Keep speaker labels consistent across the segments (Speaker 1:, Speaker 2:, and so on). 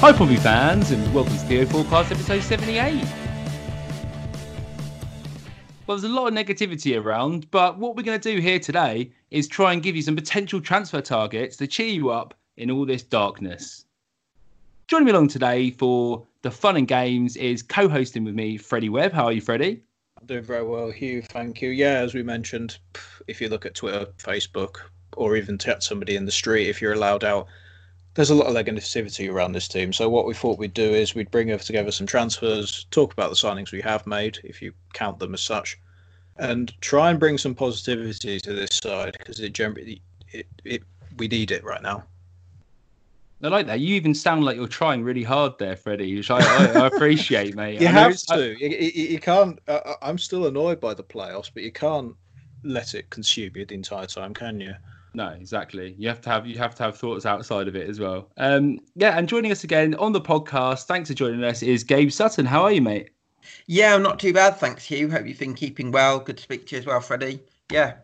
Speaker 1: Hi, Pompey fans, and welcome to the Forecast episode 78. Well, there's a lot of negativity around, but what we're going to do here today is try and give you some potential transfer targets to cheer you up in all this darkness. Joining me along today for the fun and games is co hosting with me, Freddie Webb. How are you, Freddie?
Speaker 2: I'm doing very well, Hugh. Thank you. Yeah, as we mentioned, if you look at Twitter, Facebook, or even chat somebody in the street, if you're allowed out, there's a lot of negativity around this team. So what we thought we'd do is we'd bring together some transfers, talk about the signings we have made, if you count them as such, and try and bring some positivity to this side because it generally it, it we need it right now.
Speaker 1: I like that. You even sound like you're trying really hard there, Freddie, which I, I, I appreciate, mate.
Speaker 2: you have to. You, you, can't. Uh, I'm still annoyed by the playoffs, but you can't let it consume you the entire time, can you?
Speaker 1: No, exactly. You have to have you have to have thoughts outside of it as well. Um, yeah, and joining us again on the podcast, thanks for joining us, is Gabe Sutton. How are you, mate?
Speaker 3: Yeah, I'm not too bad, thanks, Hugh. Hope you've been keeping well. Good to speak to you as well, Freddie. Yeah,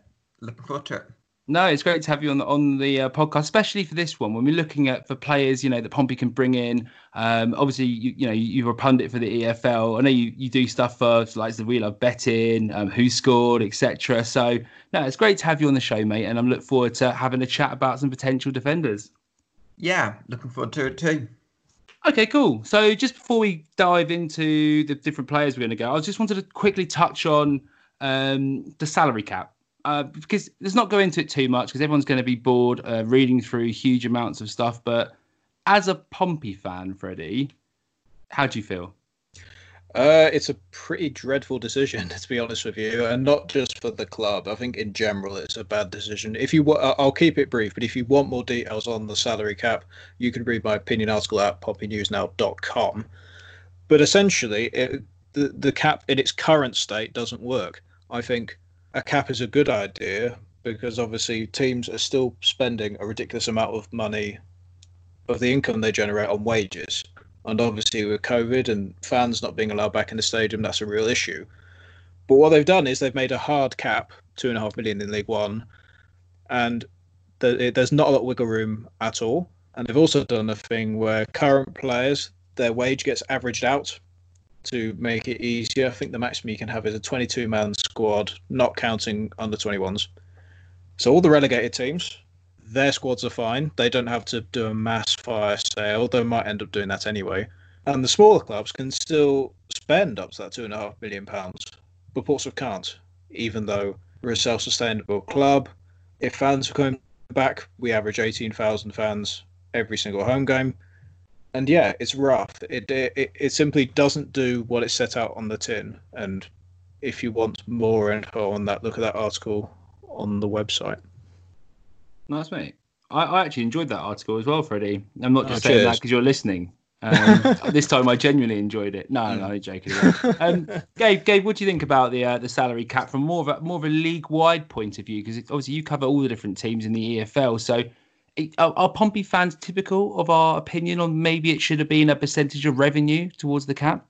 Speaker 3: looking forward to it.
Speaker 1: No, it's great to have you on the on the uh, podcast, especially for this one when we're looking at for players, you know, that Pompey can bring in. Um, obviously, you, you know, you, are a pundit for the EFL. I know you, you do stuff for like the Wheel of Betting, um, WhoScored, etc. So, no, it's great to have you on the show, mate, and I'm looking forward to having a chat about some potential defenders.
Speaker 3: Yeah, looking forward to it too.
Speaker 1: Okay, cool. So, just before we dive into the different players we're going to go, I just wanted to quickly touch on um, the salary cap uh, because let's not go into it too much because everyone's going to be bored uh, reading through huge amounts of stuff. But as a Pompey fan, Freddie, how do you feel?
Speaker 2: Uh, it's a pretty dreadful decision, to be honest with you, and not just for the club. I think in general, it's a bad decision. If you, wa- I'll keep it brief, but if you want more details on the salary cap, you can read my opinion article at pompey.newsnow.com. But essentially, it, the the cap in its current state doesn't work. I think a cap is a good idea because obviously teams are still spending a ridiculous amount of money of the income they generate on wages. And obviously, with COVID and fans not being allowed back in the stadium, that's a real issue. But what they've done is they've made a hard cap, two and a half million in League One, and there's not a lot of wiggle room at all. And they've also done a thing where current players, their wage gets averaged out to make it easier. I think the maximum you can have is a 22 man squad, not counting under 21s. So all the relegated teams, their squads are fine. They don't have to do a mass fire sale. They might end up doing that anyway. And the smaller clubs can still spend up to that two and a half million pounds, but Portsmouth can't, even though we're a self-sustainable club. If fans are coming back, we average 18,000 fans every single home game and yeah, it's rough. It, it it simply doesn't do what it set out on the tin. And if you want more info on that, look at that article on the website.
Speaker 1: Nice, mate. I, I actually enjoyed that article as well, Freddie. I'm not just oh, saying cheers. that because you're listening. Um, this time I genuinely enjoyed it. No, no, I'm joking. Um, Gabe, Gabe, what do you think about the uh, the salary cap from more of a more of a league wide point of view? Because obviously you cover all the different teams in the EFL. So are, are Pompey fans typical of our opinion on maybe it should have been a percentage of revenue towards the cap?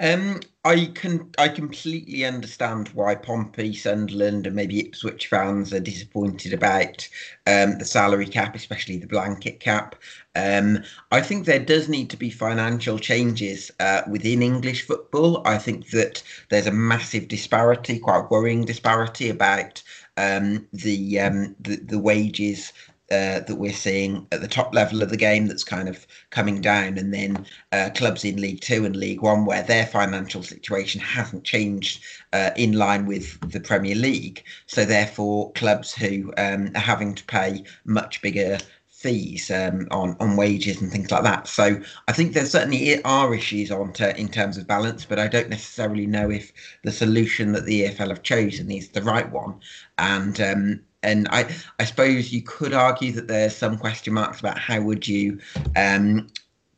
Speaker 3: Um, I can I completely understand why Pompey, Sunderland, and maybe Ipswich fans are disappointed about um, the salary cap, especially the blanket cap. Um, I think there does need to be financial changes uh, within English football. I think that there's a massive disparity, quite worrying disparity about um, the, um, the the wages uh, that we're seeing at the top level of the game that's kind of coming down, and then uh, clubs in League Two and League One where their financial situation hasn't changed uh, in line with the Premier League. So therefore, clubs who um, are having to pay much bigger fees um, on on wages and things like that. So I think there certainly are issues on to, in terms of balance, but I don't necessarily know if the solution that the EFL have chosen is the right one. And um, and I I suppose you could argue that there's some question marks about how would you um,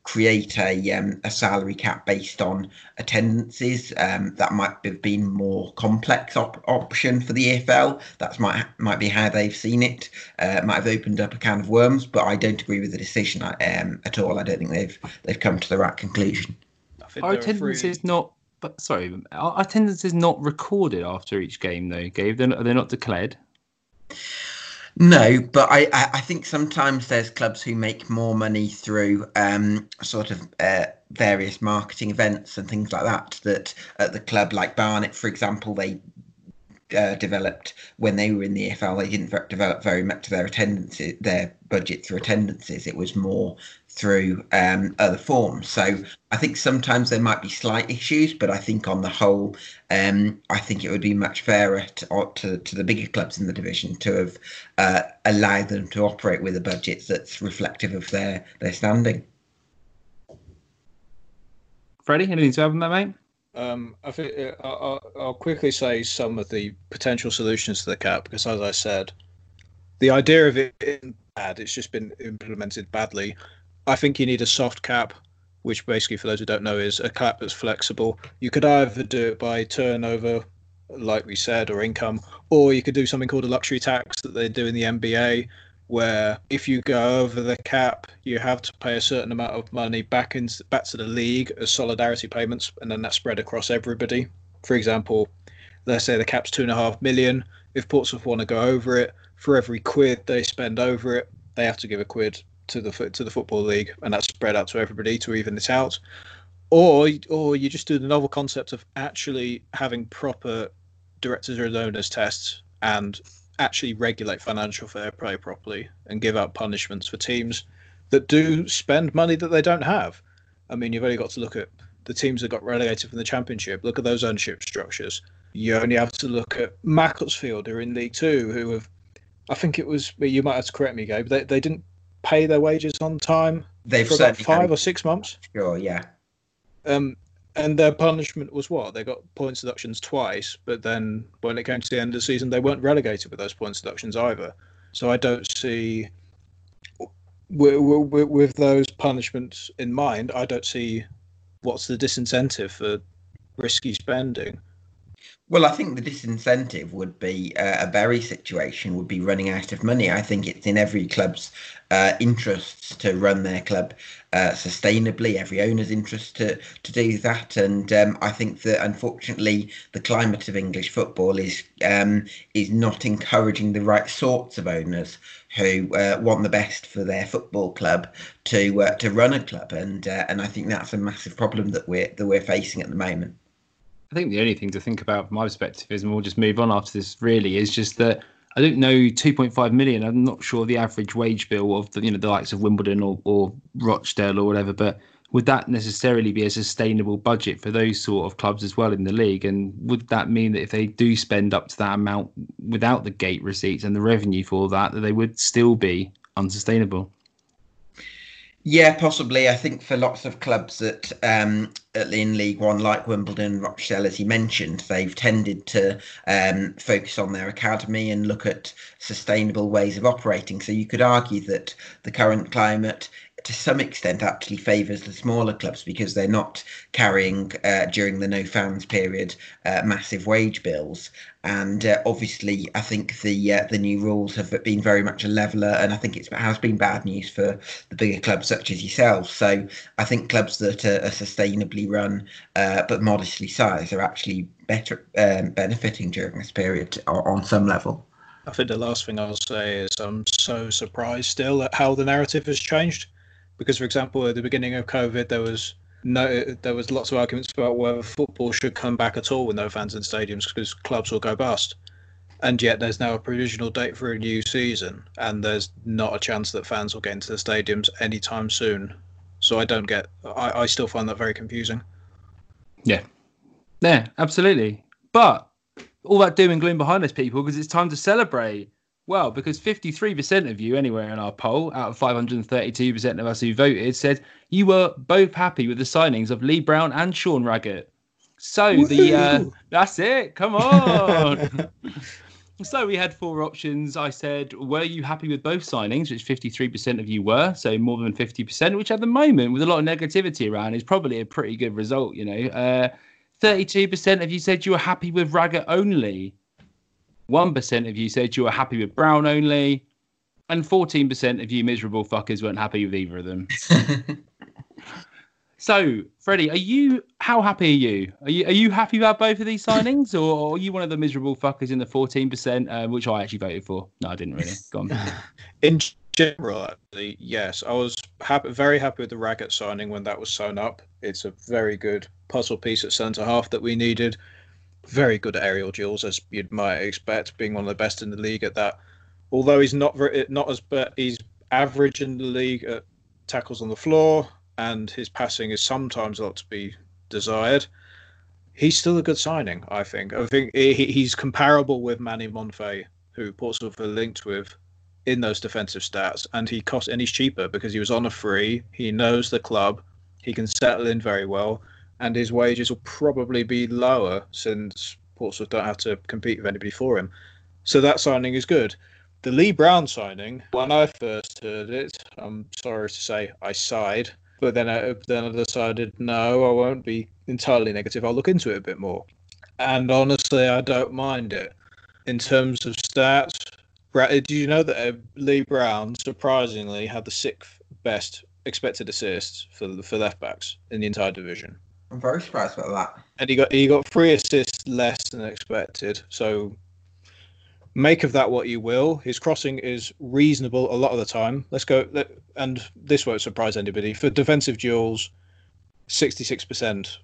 Speaker 3: create a um, a salary cap based on attendances. Um, that might have been more complex op- option for the EFL. That might might be how they've seen it. Uh, might have opened up a can of worms, but I don't agree with the decision um, at all. I don't think they've they've come to the right conclusion.
Speaker 1: Our attendance is not. But sorry, our attendance is not recorded after each game, though. Gabe, they're not, they're not declared.
Speaker 3: No, but I, I think sometimes there's clubs who make more money through um, sort of uh, various marketing events and things like that. That at the club, like Barnet, for example, they uh, developed when they were in the EFL. They didn't develop very much their attendance, their budget through attendances. It was more through um, other forms. So I think sometimes there might be slight issues, but I think on the whole, um, I think it would be much fairer to, to, to, the bigger clubs in the division to have uh, allowed them to operate with a budget that's reflective of their, their standing.
Speaker 1: Freddie, anything to add on that, mate?
Speaker 2: Um, I think uh, I'll, I'll quickly say some of the potential solutions to the cap because, as I said, the idea of it isn't bad. It's just been implemented badly. I think you need a soft cap, which basically, for those who don't know, is a cap that's flexible. You could either do it by turnover, like we said, or income, or you could do something called a luxury tax that they do in the NBA, where if you go over the cap, you have to pay a certain amount of money back in back to the league as solidarity payments, and then that's spread across everybody. For example, let's say the cap's two and a half million. If Portsmouth want to go over it, for every quid they spend over it, they have to give a quid to the to the football league, and that's spread out to everybody to even it out. Or or you just do the novel concept of actually having proper directors or owners tests and actually regulate financial fair play properly and give out punishments for teams that do spend money that they don't have. I mean, you've only got to look at the teams that got relegated from the championship. Look at those ownership structures. You only have to look at Macclesfield, who are in League Two, who have, I think it was, you might have to correct me, Gabe, they, they didn't pay their wages on time
Speaker 3: They've
Speaker 2: for about five or six months.
Speaker 3: Sure, yeah.
Speaker 2: Um, and their punishment was what? They got points deductions twice, but then when it came to the end of the season, they weren't relegated with those points deductions either. So I don't see, with, with, with those punishments in mind, I don't see what's the disincentive for risky spending.
Speaker 3: Well, I think the disincentive would be uh, a Bury situation would be running out of money. I think it's in every club's uh, interests to run their club uh, sustainably. Every owner's interest to to do that, and um, I think that unfortunately the climate of English football is um, is not encouraging the right sorts of owners who uh, want the best for their football club to uh, to run a club, and uh, and I think that's a massive problem that we're that we're facing at the moment.
Speaker 1: I think the only thing to think about from my perspective is, and we'll just move on after this, really, is just that I don't know 2.5 million. I'm not sure the average wage bill of the, you know, the likes of Wimbledon or, or Rochdale or whatever, but would that necessarily be a sustainable budget for those sort of clubs as well in the league? And would that mean that if they do spend up to that amount without the gate receipts and the revenue for that, that they would still be unsustainable?
Speaker 3: Yeah, possibly. I think for lots of clubs that um, in League One, like Wimbledon, Rochdale, as you mentioned, they've tended to um, focus on their academy and look at sustainable ways of operating. So you could argue that the current climate to some extent actually favours the smaller clubs because they're not carrying uh, during the no fans period uh, massive wage bills and uh, obviously I think the uh, the new rules have been very much a leveler and I think it has been bad news for the bigger clubs such as yourselves. so I think clubs that are, are sustainably run uh, but modestly sized are actually better um, benefiting during this period on some level.
Speaker 2: I think the last thing I'll say is I'm so surprised still at how the narrative has changed because, for example, at the beginning of COVID, there was no, there was lots of arguments about whether football should come back at all with no fans in stadiums because clubs will go bust. and yet there's now a provisional date for a new season, and there's not a chance that fans will get into the stadiums anytime soon. So I don't get. I, I still find that very confusing.
Speaker 1: Yeah, yeah, absolutely. But all that doom and gloom behind us, people, because it's time to celebrate. Well, because 53% of you, anywhere in our poll, out of 532% of us who voted, said you were both happy with the signings of Lee Brown and Sean Raggett. So Woo-hoo! the uh, that's it. Come on. so we had four options. I said, were you happy with both signings? Which 53% of you were, so more than 50%. Which at the moment, with a lot of negativity around, is probably a pretty good result. You know, uh, 32% of you said you were happy with Raggett only. 1% of you said you were happy with Brown only. And 14% of you miserable fuckers weren't happy with either of them. so, Freddie, are you how happy are you? Are you are you happy about both of these signings, or are you one of the miserable fuckers in the 14%, uh, which I actually voted for? No, I didn't really. Go on.
Speaker 2: in general, actually, yes, I was happy, very happy with the Raggett signing when that was sewn up. It's a very good puzzle piece at centre half that we needed very good aerial duels, as you might expect, being one of the best in the league at that. Although he's not very, not as, but he's average in the league at tackles on the floor, and his passing is sometimes a lot to be desired. He's still a good signing, I think. I think he, he's comparable with Manny Monthé, who Portsmouth are linked with in those defensive stats, and he cost and he's cheaper because he was on a free. He knows the club. He can settle in very well and his wages will probably be lower since Portsmouth don't have to compete with anybody for him. So that signing is good. The Lee Brown signing, when I first heard it, I'm sorry to say I sighed, but then I then I decided no, I won't be entirely negative. I'll look into it a bit more. And honestly, I don't mind it. In terms of stats, did you know that uh, Lee Brown surprisingly had the sixth best expected assists for for left backs in the entire division?
Speaker 3: I'm very surprised about that.
Speaker 2: And he got he got three assists less than expected. So make of that what you will. His crossing is reasonable a lot of the time. Let's go. Let, and this won't surprise anybody. For defensive duels, 66%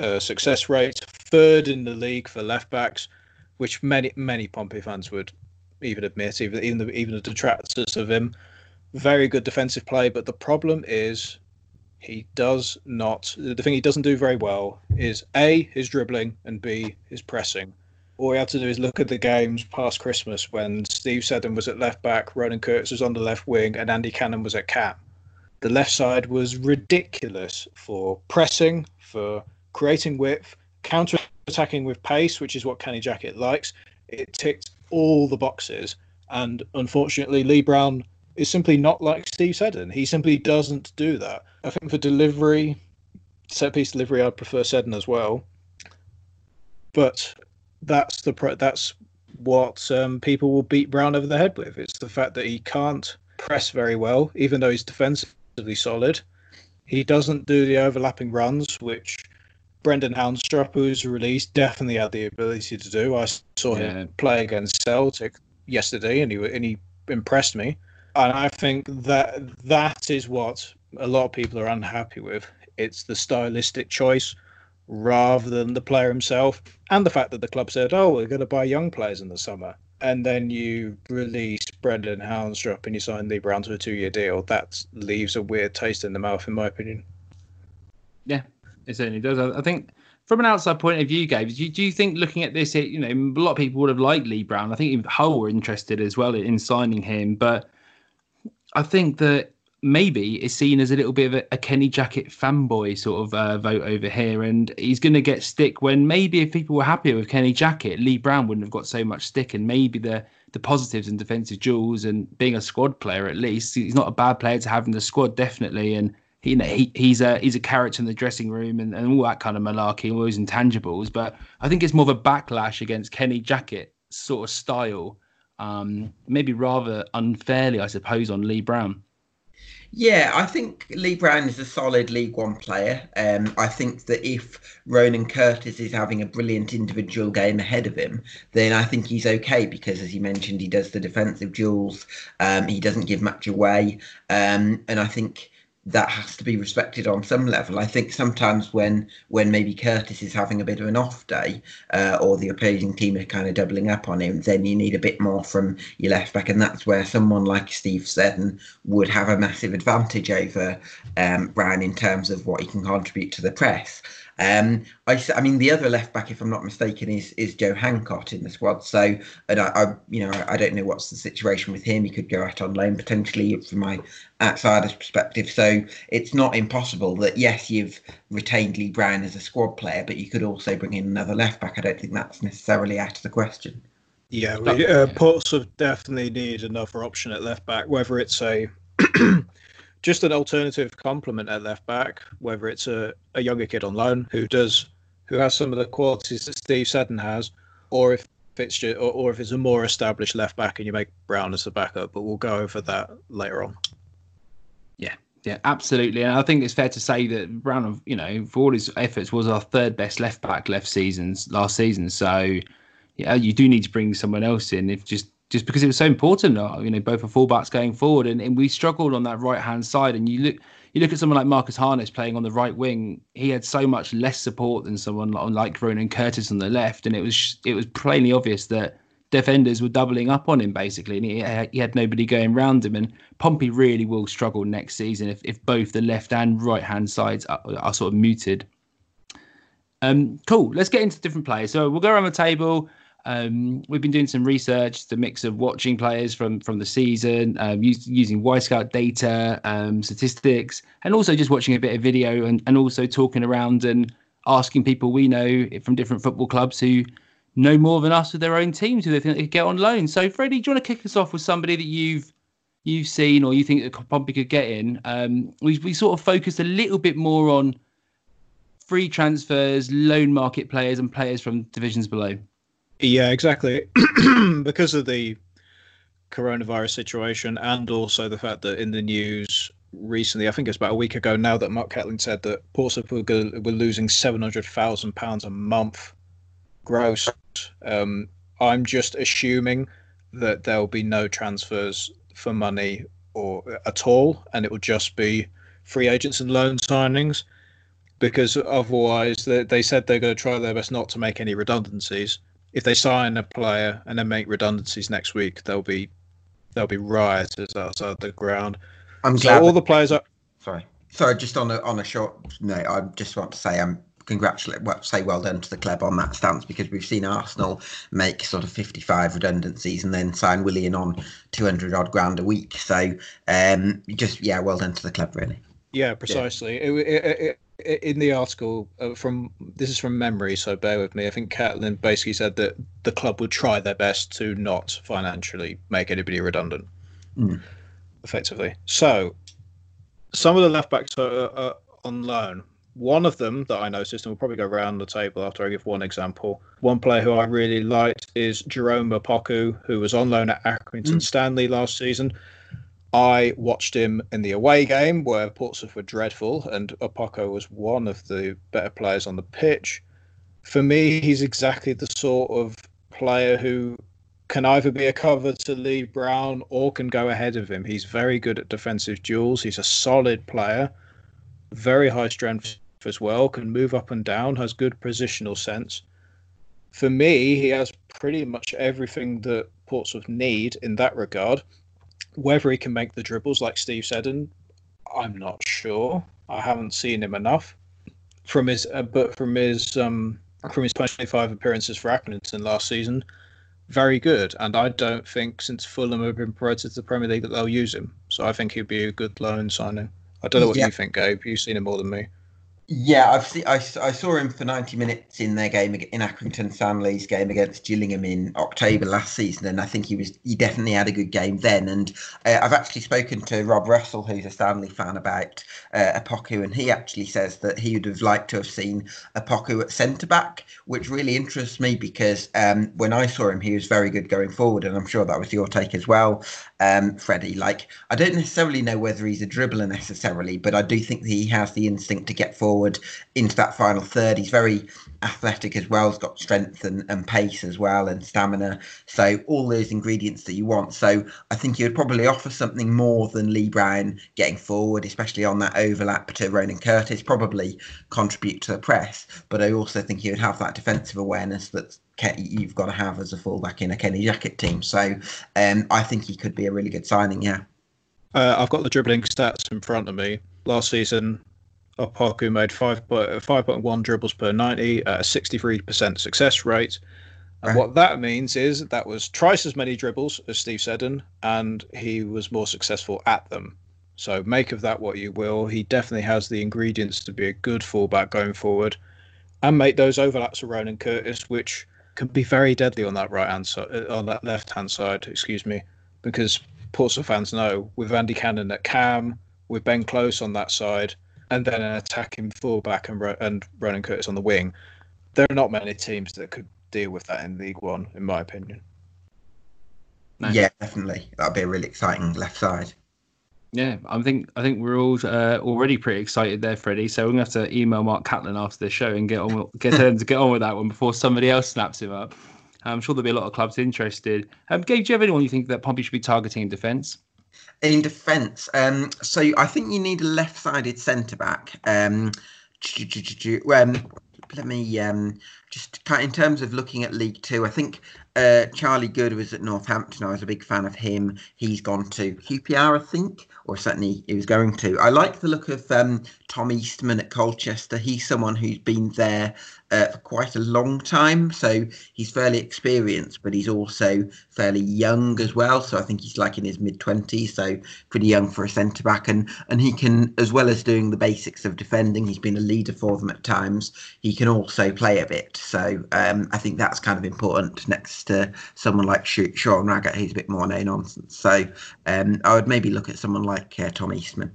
Speaker 2: uh, success rate, third in the league for left backs, which many many Pompey fans would even admit, even even the, even the detractors of him. Very good defensive play, but the problem is he does not. The thing he doesn't do very well is A, his dribbling, and B, his pressing. All we have to do is look at the games past Christmas when Steve Seddon was at left back, Ronan Curtis was on the left wing, and Andy Cannon was at cam. The left side was ridiculous for pressing, for creating width, counter attacking with pace, which is what Kenny Jackett likes. It ticked all the boxes. And unfortunately, Lee Brown is simply not like Steve Seddon. He simply doesn't do that. I think for delivery, set piece delivery, I'd prefer Seddon as well. But that's the that's what um, people will beat Brown over the head with. It's the fact that he can't press very well, even though he's defensively solid. He doesn't do the overlapping runs, which Brandon Haunstrup, who's released, definitely had the ability to do. I saw yeah. him play against Celtic yesterday, and he and he impressed me and I think that that is what a lot of people are unhappy with. It's the stylistic choice rather than the player himself, and the fact that the club said, "Oh, we're going to buy young players in the summer," and then you release Brandon Haunstrup and you sign Lee Brown to a two-year deal. That leaves a weird taste in the mouth, in my opinion.
Speaker 1: Yeah, it certainly does. I think from an outside point of view, Gabe, do you, do you think looking at this, you know, a lot of people would have liked Lee Brown. I think Hull were interested as well in signing him, but I think that maybe is seen as a little bit of a, a Kenny Jackett fanboy sort of uh, vote over here, and he's going to get stick when maybe if people were happier with Kenny Jackett, Lee Brown wouldn't have got so much stick, and maybe the the positives and defensive duels and being a squad player at least, he's not a bad player to have in the squad definitely, and. You know, he, he's a he's a character in the dressing room and, and all that kind of malarkey, all those intangibles. But I think it's more of a backlash against Kenny Jackett sort of style um, maybe rather unfairly, I suppose, on Lee Brown.
Speaker 3: Yeah, I think Lee Brown is a solid League One player. Um, I think that if Ronan Curtis is having a brilliant individual game ahead of him, then I think he's okay because, as you mentioned, he does the defensive duels. Um, he doesn't give much away, um, and I think that has to be respected on some level. I think sometimes when when maybe Curtis is having a bit of an off day, uh, or the opposing team are kind of doubling up on him, then you need a bit more from your left back, and that's where someone like Steve Seddon would have a massive advantage over um, Brown in terms of what he can contribute to the press. Um, I, I mean, the other left back, if I'm not mistaken, is is Joe Hancock in the squad. So, and I, I, you know, I don't know what's the situation with him. He could go out on loan potentially, from my outsider's perspective. So, it's not impossible that yes, you've retained Lee Brown as a squad player, but you could also bring in another left back. I don't think that's necessarily out of the question.
Speaker 2: Yeah, we, uh, Portsmouth definitely need another option at left back, whether it's a just an alternative complement at left back, whether it's a, a younger kid on loan who does who has some of the qualities that Steve Seddon has, or if it's just, or, or if it's a more established left back and you make Brown as the backup. But we'll go over that later on.
Speaker 1: Yeah, yeah, absolutely. And I think it's fair to say that Brown, you know, for all his efforts, was our third best left back left seasons last season. So, yeah, you do need to bring someone else in if just just because it was so important. You know, both for fullbacks going forward, and, and we struggled on that right hand side. And you look, you look at someone like Marcus Harness playing on the right wing. He had so much less support than someone like Ronan Curtis on the left, and it was it was plainly obvious that defenders were doubling up on him basically, and he had, he had nobody going around him. And Pompey really will struggle next season if, if both the left and right hand sides are, are sort of muted. Um, cool. Let's get into different players. So we'll go around the table. Um, we've been doing some research, the mix of watching players from from the season, um, use, using Wyscout data, um, statistics, and also just watching a bit of video and, and also talking around and asking people we know from different football clubs who know more than us with their own teams who they think they could get on loan. So, Freddie, do you want to kick us off with somebody that you've you've seen or you think that Pompey could get in? Um, we we sort of focused a little bit more on free transfers, loan market players, and players from divisions below.
Speaker 2: Yeah, exactly. because of the coronavirus situation and also the fact that in the news recently, I think it's about a week ago now, that Mark Catlin said that Portsmouth were, were losing £700,000 a month gross. Um, I'm just assuming that there'll be no transfers for money or at all, and it will just be free agents and loan signings because otherwise they, they said they're going to try their best not to make any redundancies if they sign a player and then make redundancies next week, there'll be there'll be rioters outside the ground.
Speaker 3: I'm glad
Speaker 2: so all the players are.
Speaker 3: Sorry, sorry. Just on a on a short note, I just want to say I'm congratulate well, say well done to the club on that stance because we've seen Arsenal make sort of 55 redundancies and then sign Willian on 200 odd grand a week. So um, just yeah, well done to the club really.
Speaker 2: Yeah, precisely. Yeah. It, it, it, in the article uh, from this is from memory, so bear with me. I think Catlin basically said that the club would try their best to not financially make anybody redundant,
Speaker 3: mm.
Speaker 2: effectively. So, some of the left backs are, are, on loan. One of them that I noticed, and we'll probably go around the table after I give one example. One player who I really liked is Jerome Opoku, who was on loan at Accrington mm. Stanley last season. I watched him in the away game where Portsmouth were dreadful, and Opoku was one of the better players on the pitch. For me, he's exactly the sort of player who can either be a cover to Lee Brown or can go ahead of him. He's very good at defensive duels. He's a solid player, very high strength as well, can move up and down, has good positional sense. For me, he has pretty much everything that Portsmouth need in that regard. Whether he can make the dribbles like Steve Seddon, I'm not sure. I haven't seen him enough from his, uh, but from his um, from his 25 appearances for Accrington last season, very good. And I don't think since Fulham have been promoted to the Premier League that they'll use him. So I think he'd be a good loan signing. I don't know what yeah. you think, Gabe. You've seen him more than me.
Speaker 3: Yeah, I've seen. I, I saw him for ninety minutes in their game in Accrington Stanley's game against Gillingham in October last season, and I think he was he definitely had a good game then. And uh, I've actually spoken to Rob Russell, who's a Stanley fan, about uh, Opoku, and he actually says that he would have liked to have seen Opoku at centre back, which really interests me because um, when I saw him, he was very good going forward, and I'm sure that was your take as well. Um, Freddie. Like, I don't necessarily know whether he's a dribbler necessarily, but I do think he has the instinct to get forward into that final third. He's very athletic as well. He's got strength and, and pace as well and stamina. So all those ingredients that you want. So I think he would probably offer something more than Lee Brown getting forward, especially on that overlap to Ronan Curtis. Probably contribute to the press, but I also think he would have that defensive awareness that you've got to have as a fullback in a Kenny Jackett team. So um, I think he could be a really good signing. Yeah.
Speaker 2: Uh, I've got the dribbling stats in front of me. Last season, Opoku made 5, 5.1 dribbles per 90 at a 63% success rate. And right. what that means is that was twice as many dribbles as Steve Seddon, and he was more successful at them. So make of that what you will. He definitely has the ingredients to be a good fullback going forward, and make those overlaps of Ronan Curtis, which can be very deadly on that right hand side, uh, on that left hand side. Excuse me, because Portsmouth fans know with Andy Cannon at cam, with Ben Close on that side, and then an attacking fullback and and Ronan Curtis on the wing. There are not many teams that could deal with that in League One, in my opinion.
Speaker 3: Yeah, definitely. That'd be a really exciting left side.
Speaker 1: Yeah, I think I think we're all uh, already pretty excited there, Freddie. So we're gonna have to email Mark Catlin after the show and get on get him to get on with that one before somebody else snaps him up. I'm sure there'll be a lot of clubs interested. Um, Gabe, do you have anyone you think that Pompey should be targeting in defence?
Speaker 3: In defence, um, so I think you need a left-sided centre back. Um, um, let me um, just in terms of looking at League Two, I think uh, Charlie Goode was at Northampton. I was a big fan of him. He's gone to QPR, I think, or certainly he was going to. I like the look of um, Tom Eastman at Colchester. He's someone who's been there uh, for quite a long time, so he's fairly experienced, but he's also fairly young as well. So I think he's like in his mid twenties, so pretty young for a centre back, and and he can, as well as doing the basics of defending, he's been a leader for them at times. He can also play a bit, so um, I think that's kind of important next to someone like Sean Raggett, who's a bit more no nonsense. So um, I would maybe look at someone like uh, Tom Eastman.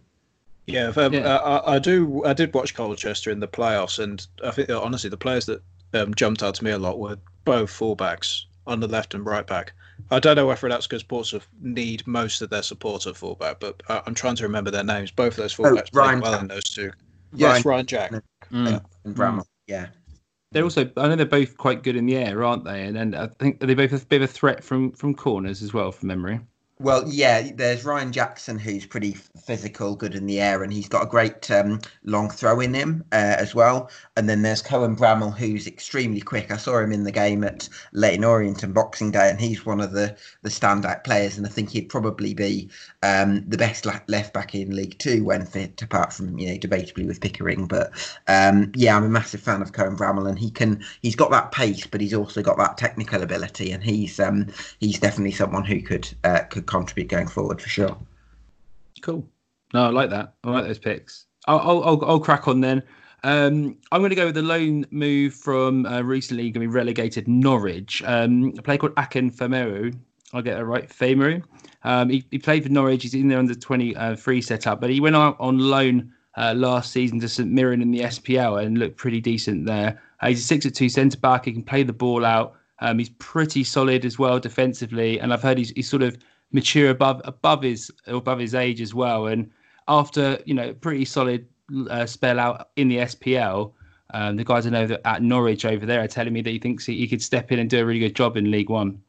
Speaker 2: Yeah, um, yeah. Uh, I, I, do. I did watch Colchester in the playoffs, and I think honestly, the players that um, jumped out to me a lot were both fullbacks on the left and right back. I don't know whether that's because Portsmouth need most of their support at fullback, but I, am trying to remember their names. Both of those oh, fullbacks oh, Ryan well Jack. in those two. Yes, Ryan, Ryan Jack.
Speaker 3: Mm. And Bramall, yeah.
Speaker 1: They're also, I know they're both quite good in the air, aren't they? And then I think they both a bit of a threat from from corners as well, from memory.
Speaker 3: Well, yeah, there's Ryan Jackson who's pretty physical, good in the air, and he's got a great um, long throw in him uh, as well. And then there's Cohen Bramall who's extremely quick. I saw him in the game at Leyton Orient on Boxing Day, and he's one of the the standout players. And I think he'd probably be um, the best left back in League Two when fit, apart from you know debatably with Pickering. But um, yeah, I'm a massive fan of Cohen Bramall, and he can he's got that pace, but he's also got that technical ability, and he's um, he's definitely someone who could uh, could contribute going forward for sure.
Speaker 1: Cool. No, I like that. I like those picks. I'll I'll, I'll crack on then. Um, I'm going to go with the loan move from uh, recently going to be relegated Norwich. Um, a player called Akin Famewo. I'll get it right. Famewo. Um, he, he, played for Norwich. He's in there under 23 setup, but he went out on loan uh, last season to St Mirren in the SPL and looked pretty decent there. Uh, he's a six at two centre back. He can play the ball out. Um, he's pretty solid as well defensively, and I've heard he's, he's sort of mature above above his above his age as well. And after you know pretty solid uh, spell out in the SPL, um, the guys I know that at Norwich over there are telling me that he thinks he, he could step in and do a really good job in League One.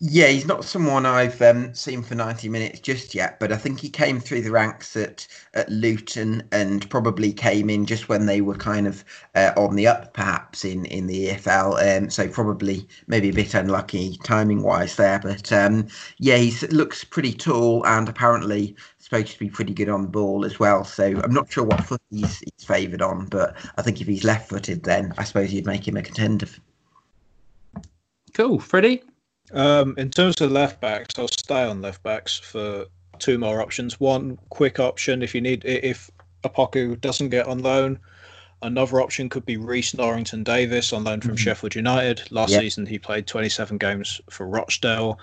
Speaker 3: Yeah, he's not someone I've um, seen for 90 minutes just yet, but I think he came through the ranks at, at Luton and probably came in just when they were kind of uh, on the up, perhaps in, in the EFL. Um, so probably maybe a bit unlucky timing wise there, but um, yeah, he looks pretty tall and apparently supposed to be pretty good on the ball as well. So I'm not sure what foot he's, he's favoured on, but I think if he's left footed, then I suppose you'd make him a contender.
Speaker 1: Cool, Freddie.
Speaker 2: Um, in terms of left backs, I'll stay on left backs for two more options. One quick option if you need if Opoku doesn't get on loan. Another option could be Rhys Norrington Davies on loan from mm-hmm. Sheffield United. Last yep. season, he played 27 games for Rochdale.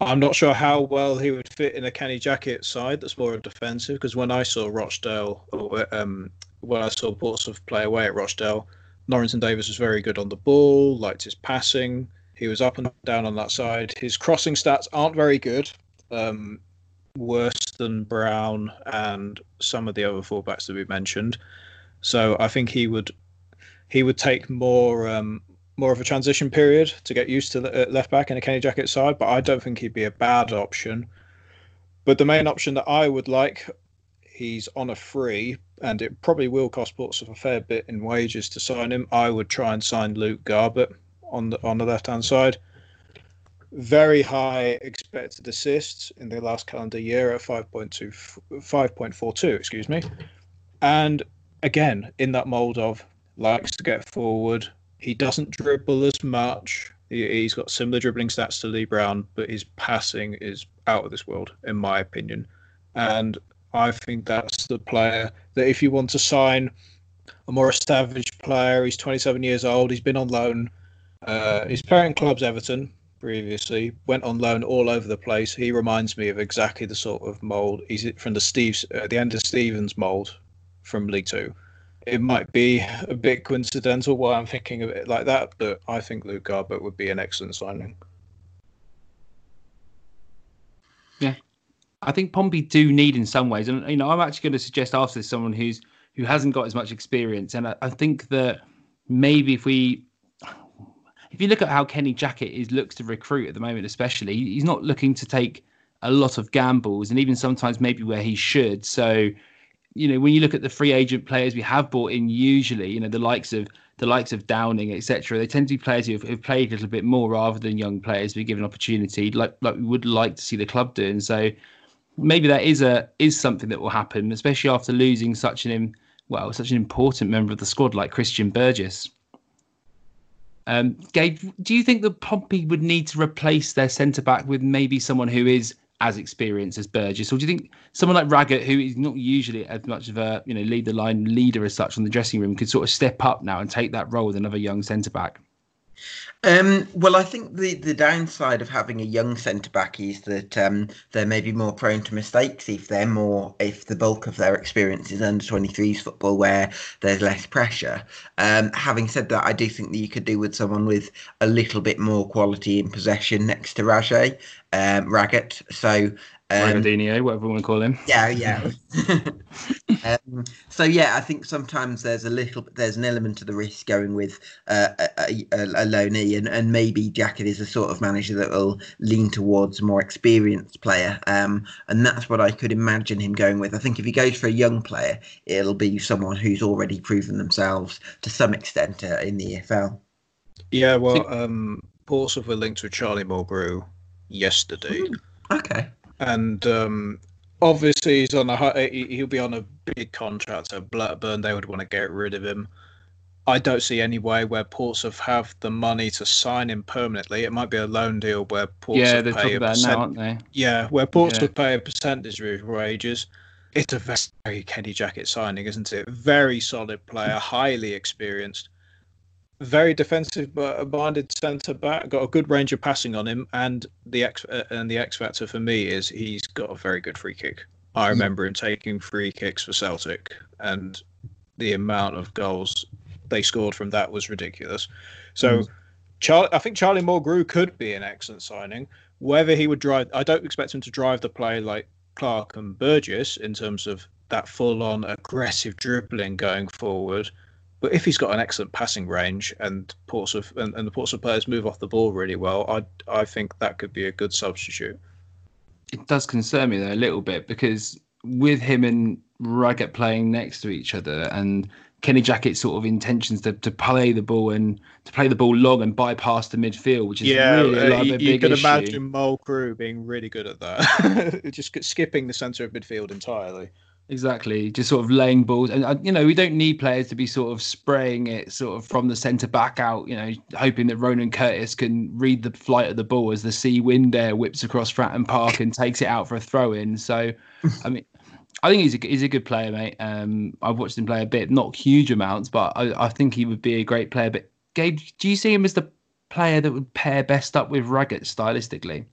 Speaker 2: I'm not sure how well he would fit in a Kenny Jackett side that's more defensive. Because when I saw Rochdale, or um, when I saw Portsmouth play away at Rochdale, Norrington Davis was very good on the ball, liked his passing, He was up and down on that side. His crossing stats aren't very good, um, worse than Brown and some of the other fullbacks that we mentioned. So I think he would he would take more um, more of a transition period to get used to the uh, left back in a Kenny Jackett side. But I don't think he'd be a bad option. But the main option that I would like, he's on a free, and it probably will cost Portsmouth a fair bit in wages to sign him. I would try and sign Luke Garbutt on the on the left hand side. Very high expected assists in the last calendar year at 5.2, 5.42, excuse me. And again, in that mold of likes to get forward. He doesn't dribble as much. He, has got similar dribbling stats to Lee Brown, but his passing is out of this world, in my opinion. And I think that's the player that if you want to sign a more established player, he's 27 years old, he's been on loan uh, his parent club's Everton previously went on loan all over the place. He reminds me of exactly the sort of mold. He's from the Steve's, uh, the Enda Stevens mold from League Two. It might be a bit coincidental why I'm thinking of it like that, but I think Luke Garbutt would be an excellent signing.
Speaker 1: Yeah, I think Pompey do need in some ways, and you know, I'm actually going to suggest after this someone who's who hasn't got as much experience, and I, I think that maybe if we if you look at how Kenny Jackett is looks to recruit at the moment, especially, he's not looking to take a lot of gambles, and even sometimes maybe where he should. So, you know, when you look at the free agent players we have bought in, usually, you know, the likes of the likes of Downing, etc., they tend to be players who have, have, played a little bit more rather than young players be given opportunity, like like we would like to see the club doing. So, maybe that is a is something that will happen, especially after losing such an well such an important member of the squad like Christian Burgess. Um, Gabe, do you think that Pompey would need to replace their centre back with maybe someone who is as experienced as Burgess, or do you think someone like Raggett, who is not usually as much of a you know lead the line leader as such on the dressing room, could sort of step up now and take that role with another young centre back?
Speaker 3: Um, well, I think the, the downside of having a young centre back is that um, they're maybe more prone to mistakes if they're more if the bulk of their experience is under 23s football where there's less pressure. Um, having said that, I do think that you could do with someone with a little bit more quality in possession next to Rajay um, Raggett. So
Speaker 1: um, whatever we want to call him.
Speaker 3: Yeah, yeah. um, so yeah, I think sometimes there's a little, there's an element of the risk going with uh, a, a, a loanee, and, and maybe Jackett is a sort of manager that will lean towards a more experienced player, um, and that's what I could imagine him going with. I think if he goes for a young player, it'll be someone who's already proven themselves to some extent uh, in the EFL.
Speaker 2: Yeah, well, um, Portsmouth were linked with Charlie Mulgrew yesterday.
Speaker 3: Hmm, okay
Speaker 2: and um, obviously he's on a he'll be on a big contract at Blackburn. They would want to get rid of him. I don't see any way where Portsmouth have the money to sign him permanently. It might be a loan deal where Portsmouth
Speaker 1: yeah, they're
Speaker 2: pay
Speaker 1: a percent- now, aren't they?
Speaker 2: Yeah, where Portsmouth yeah. pay a percentage of his wages. It's a very Kenny Jackett signing, isn't it? Very solid player, highly experienced very defensive but a minded centre back. Got a good range of passing on him, and the X uh, and the X factor for me is he's got a very good free kick. I hmm. remember him taking free kicks for Celtic, and the amount of goals they scored from that was ridiculous. So, mm. Charlie, I think Charlie Mulgrew could be an excellent signing. Whether he would drive, I don't expect him to drive the play like Clarke and Burgess in terms of that full-on aggressive dribbling going forward. But if he's got an excellent passing range and Portsmouth and, and the Portsmouth players move off the ball really well, I I think that could be a good substitute.
Speaker 1: It does concern me though a little bit because with him and Raggett playing next to each other and Kenny Jackett's sort of intentions to, to play the ball and to play the ball long and bypass the midfield, which is yeah, really a, uh, you,
Speaker 2: you
Speaker 1: could
Speaker 2: issue. imagine Mulgrew being really good at that, just skipping the centre of midfield entirely.
Speaker 1: Exactly, just sort of laying balls, and uh, you know we don't need players to be sort of spraying it sort of from the centre back out. You know, hoping that Ronan Curtis can read the flight of the ball as the sea wind air whips across Fratton Park and takes it out for a throw in. So, I mean, I think he's a he's a good player, mate. Um, I've watched him play a bit, not huge amounts, but I, I think he would be a great player. But Gabe, do you see him as the player that would pair best up with Raggett stylistically?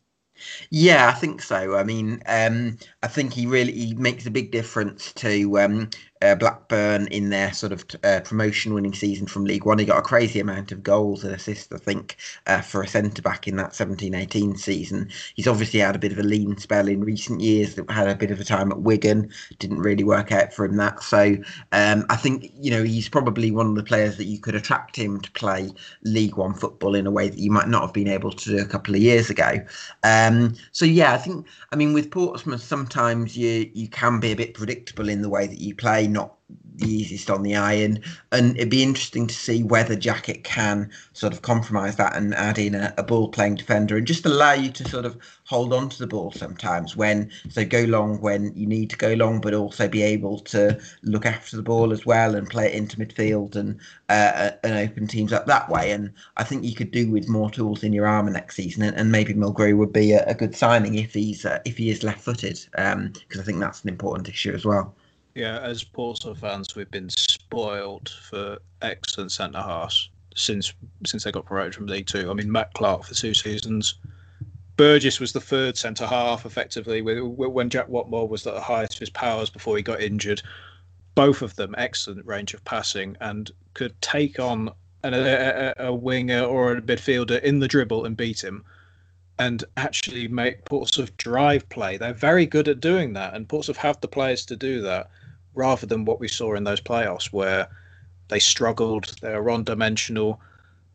Speaker 3: Yeah, I think so. I mean, um, I think he really he makes a big difference to um, uh, Blackburn in their sort of uh, promotion winning season from League One. He got a crazy amount of goals and assists, I think, uh, for a centre back in that 17-18 season. He's obviously had a bit of a lean spell in recent years. That had a bit of a time at Wigan, didn't really work out for him that. So um, I think you know he's probably one of the players that you could attract him to play League One football in a way that you might not have been able to do a couple of years ago. Um, so yeah, I think I mean with Portsmouth sometimes you you can be a bit predictable in the way that you play, not the easiest on the eye and it'd be interesting to see whether Jackett can sort of compromise that and add in a, a ball playing defender and just allow you to sort of hold on to the ball sometimes when so go long when you need to go long but also be able to look after the ball as well and play it into midfield and uh, and open teams up that way and I think you could do with more tools in your armour next season and, and maybe Mulgrew would be a, a good signing if he's uh, if he is left footed because um, I think that's an important issue as well.
Speaker 2: Yeah, as Portsmouth fans, we've been spoiled for excellent centre halves since since they got promoted from League Two. I mean, Matt Clarke for two seasons. Burgess was the third centre half, effectively, when Jack Whatmough was at the highest of his powers before he got injured. Both of them excellent range of passing and could take on an, a, a winger or a midfielder in the dribble and beat him and actually make Portsmouth drive play. They're very good at doing that, and Portsmouth have the players to do that rather than what we saw in those playoffs where they struggled, they were one dimensional.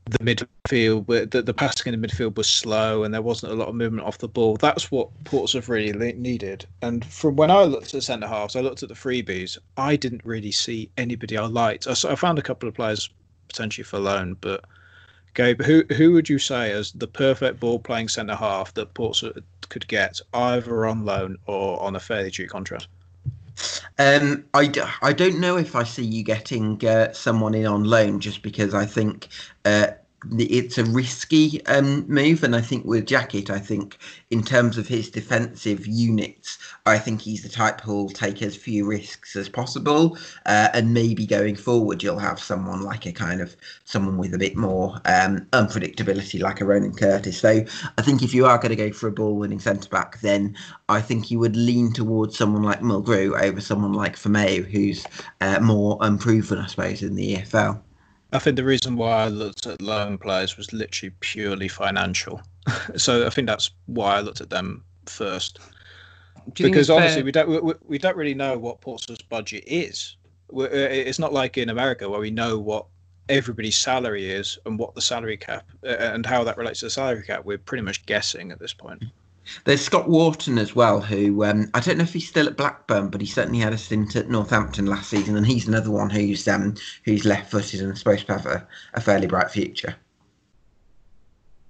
Speaker 2: The midfield, the, the passing in the midfield was slow, and there wasn't a lot of movement off the ball. That's what Portsmouth really needed. And from when I looked at the centre halves, I looked at the freebies. I didn't really see anybody I liked. I, I found a couple of players potentially for loan, but Gabe, who who would you say as the perfect ball playing centre half that Portsmouth could get either on loan or on a fairly cheap contract?
Speaker 3: Um, I, d- I don't know if I see you getting uh, someone in on loan just because I think uh, it's a risky um, move, and I think with Jackett, I think in terms of his defensive units, I think he's the type who'll take as few risks as possible, uh, and maybe going forward, you'll have someone like a kind of someone with a bit more um, unpredictability, like a Ronan Curtis. So I think if you are going to go for a ball-winning centre back, then I think you would lean towards someone like Mulgrew over someone like Famewo, who's uh, more unproven, I suppose, in the EFL.
Speaker 2: I think the reason why I looked at loan players was literally purely financial. so I think that's why I looked at them first. Because obviously we don't we, we, don't really know what Portsmouth's budget is. Uh, it's not like in America where we know what everybody's salary is and what the salary cap uh, and how that relates to the salary cap. We're pretty much guessing at this point.
Speaker 3: There's Scott Wharton as well, who um, I don't know if he's still at Blackburn, but he certainly had a stint at Northampton last season, and he's another one who's um, who's left-footed and supposed to have a, a fairly bright future.